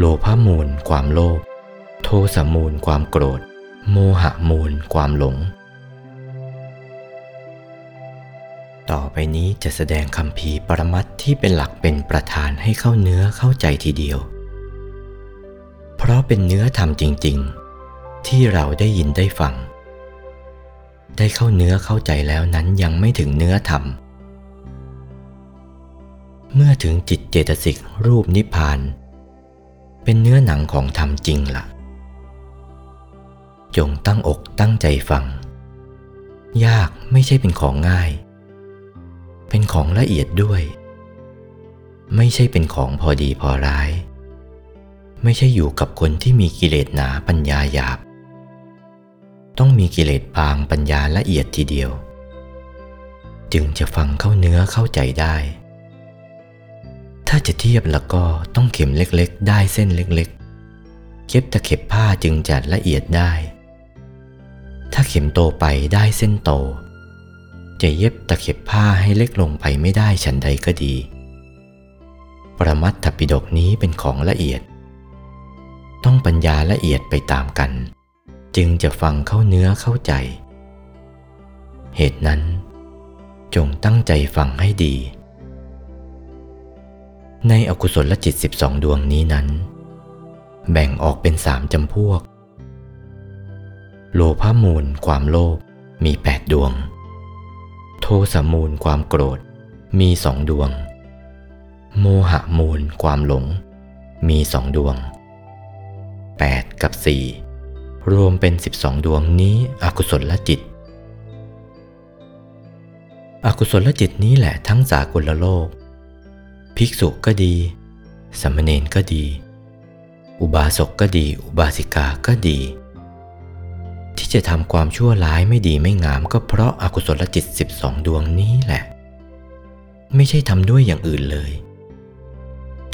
โลภมูล ความโลภ โทสะมูล ความโกรธ โมหะมูล ความหลง ต่อไปนี้จะแสดงคำพีปรมัตที่เป็นหลักเป็นประธานให้เข้าเนื้อเข้าใจทีเดียว เพราะเป็นเนื้อธรรมจริง ๆ ที่เราได้ยินได้ฟัง ได้เข้าเนื้อเข้าใจแล้วนั้นยังไม่ถึงเนื้อธรรมเมื่อถึงจิตเจตสิกรูปนิพพาน เป็นเนื้อหนังของธรรมจริงละ่ะ จงตั้งอกตั้งใจฟัง ยากไม่ใช่เป็นของง่าย เป็นของละเอียดด้วย ไม่ใช่เป็นของพอดีพอร้าย ไม่ใช่อยู่กับคนที่มีกิเลสหนาปัญญาหยาบ ต้องมีกิเลสบางปัญญาละเอียดทีเดียว จึงจะฟังเข้าเนื้อเข้าใจได้ ถ้าจะเทียบแล้วก็ต้องเข็มเล็กๆ ได้เส้นเล็กๆ เข็บตะเข็บผ้าจึงจะละเอียดได้ ถ้าเข็มโตไปได้เส้นโต จะเย็บตะเข็บผ้าให้เล็กลงไปไม่ได้ฉันใดก็ดี ประมัตถปิฎกนี้เป็นของละเอียด ต้องปัญญาละเอียดไปตามกัน จึงจะฟังเข้าเนื้อเข้าใจ เหตุนั้น จงตั้งใจฟังให้ดี ในอกุศลจิต 12 ดวงนี้นั้น แบ่งออกเป็นสามจำพวก โลภมูลความโลภมี 8 ดวง โทสะมูลความโกรธมีสองดวง โมหะมูลความหลง มีสองดวง 8 กับ 4 รวมเป็น 12 ดวงนี้อกุศลจิต อกุศลจิตนี้แหละทั้งสากลโลก ภิกษุก็ดี สมณเณรก็ดี อุบาสกก็ดี อุบาสิกาก็ดี ที่จะทำความชั่วร้ายไม่ดีไม่งามก็เพราะอากุศลจิต 12 ดวงนี้แหละ ไม่ใช่ทำด้วยอย่างอื่นเลย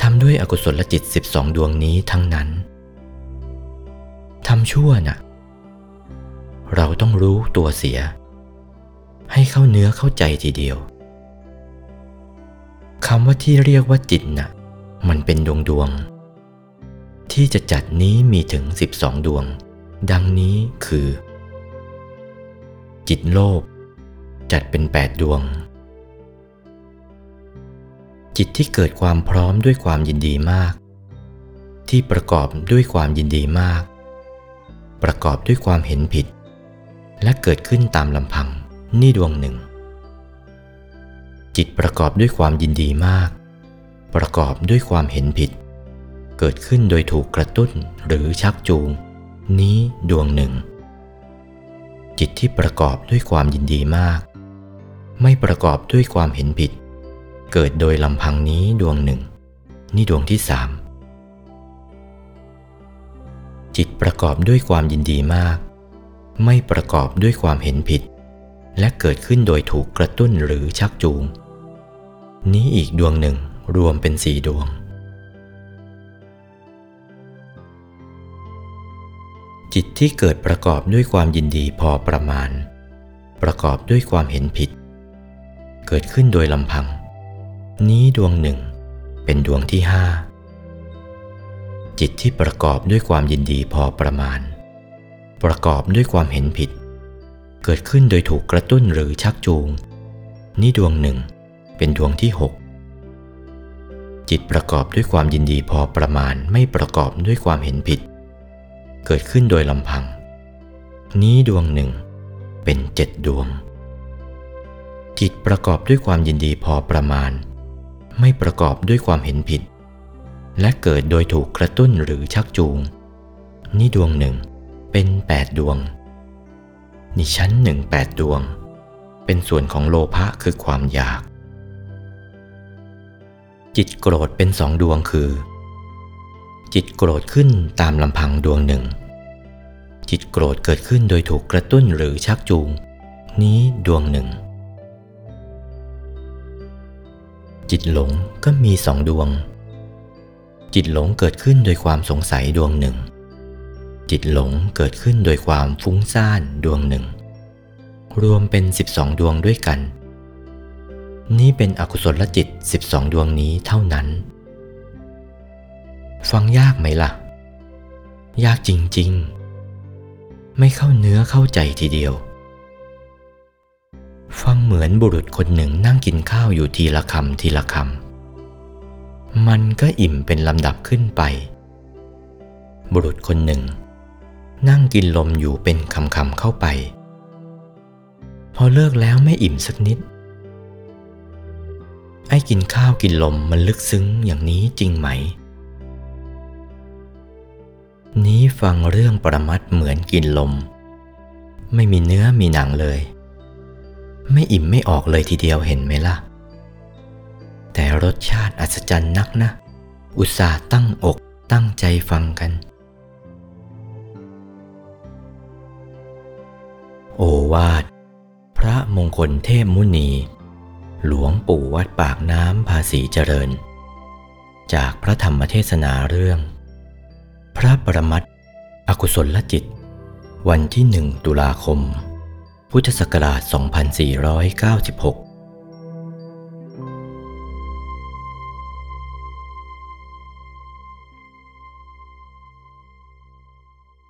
ทำด้วยอกุศลจิต 12 ดวงนี้ทั้งนั้นทำชั่วนะ่ะ เราต้องรู้ตัวเสีย ให้เข้าเนื้อเข้าใจทีเดียวำว่าที่เรียกว่าจิตนะ่ะ มันเป็นดวงดวง ที่จะจัดนี้มีถึง 12 ดวง ดังนี้คือ จิตโลภจัดเป็น 8 ดวง จิตที่เกิดความพร้อมด้วยความยินดีมาก ที่ประกอบด้วยความยินดีมาก ประกอบด้วยความเห็นผิด และเกิดขึ้นตามลำพังนี่ดวงหนึ่ง จิตประกอบด้วยความยินดีมาก ประกอบด้วยความเห็นผิด เกิดขึ้นโดยถูกกระตุ้นหรือชักจูง นี้ดวงหนึ่ง จิตที่ประกอบด้วยความยินดีมาก ไม่ประกอบด้วยความเห็นผิด เกิดโดยลำพังนี้ดวงหนึ่ง นี่ดวงที่สามจิตประกอบด้วยความยินดีมาก ไม่ประกอบด้วยความเห็นผิด และเกิดขึ้นโดยถูกกระตุ้นหรือชักจูง นี้อีกดวงหนึ่งรวมเป็นสี่ดวง จิตที่เกิดประกอบด้วยความยินดีพอประมาณ ประกอบด้วยความเห็นผิด เกิดขึ้นโดยลำพัง นี้ดวงหนึ่งเป็นดวงที่ห้าจิตที่ประกอบด้วยความยินดีพอประมาณ ประกอบด้วยความเห็นผิด เกิดขึ้นโดยถูกกระตุ้นหรือชักจูง นี่ดวงหนึ่ง เป็นดวงที่หกจิตประกอบด้วยความยินดีพอประมาณไม่ประกอบด้วยความเห็นผิด เกิดขึ้นโดยลำพัง นี้ดวงหนึ่งเป็นเจ็ดดวง จิตประกอบด้วยความยินดีพอประมาณ ไม่ประกอบด้วยความเห็นผิด และเกิดโดยถูกกระตุ้นหรือชักจูง นี่ดวงหนึ่งเป็นแปดดวงนี่ชั้นหนึ่งแปดดวง เป็นส่วนของโลภะคือความอยาก จิตโกรธเป็นสองดวงคือ จิตโกรธขึ้นตามลำพังดวงหนึ่ง จิตโกรธเกิดขึ้นโดยถูกกระตุ้นหรือชักจูง นี้ดวงหนึ่ง จิตหลงก็มีสองดวง จิตหลงเกิดขึ้นโดยความสงสัยดวงหนึ่ง จิตหลงเกิดขึ้นโดยความฟุ้งซ่านดวงหนึ่ง รวมเป็น12ดวงด้วยกัน นี่เป็นอกุศลจิต 12 ดวงนี้เท่านั้น ฟังยากไหมล่ะ ยากจริงๆ ไม่เข้าเนื้อเข้าใจทีเดียว ฟังเหมือนบุรุษคนหนึ่งนั่งกินข้าวอยู่ทีละคำทีละคำ มันก็อิ่มเป็นลำดับขึ้นไป บุรุษคนหนึ่ง นั่งกินลมอยู่เป็นคำๆเข้าไป พอเลิกแล้วไม่อิ่มสักนิด ไอ้กินข้าวกินลมมันลึกซึ้งอย่างนี้จริงไหม นี้ฟังเรื่องประมัดเหมือนกินลม ไม่มีเนื้อมีหนังเลย ไม่อิ่มไม่ออกเลยทีเดียวเห็นไหมล่ะ แต่รสชาติอัศจรรย์นักนะ อุตส่าห์ตั้งอกตั้งใจฟังกัน โอวาท พระมงคลเทพมุนี หลวงปู่วัดปากน้ำภาษีเจริญ จากพระธรรมเทศนาเรื่อง พระประมัติอกุศลจิต วันที่หนึ่งตุลาคม พุทธศักราช 2496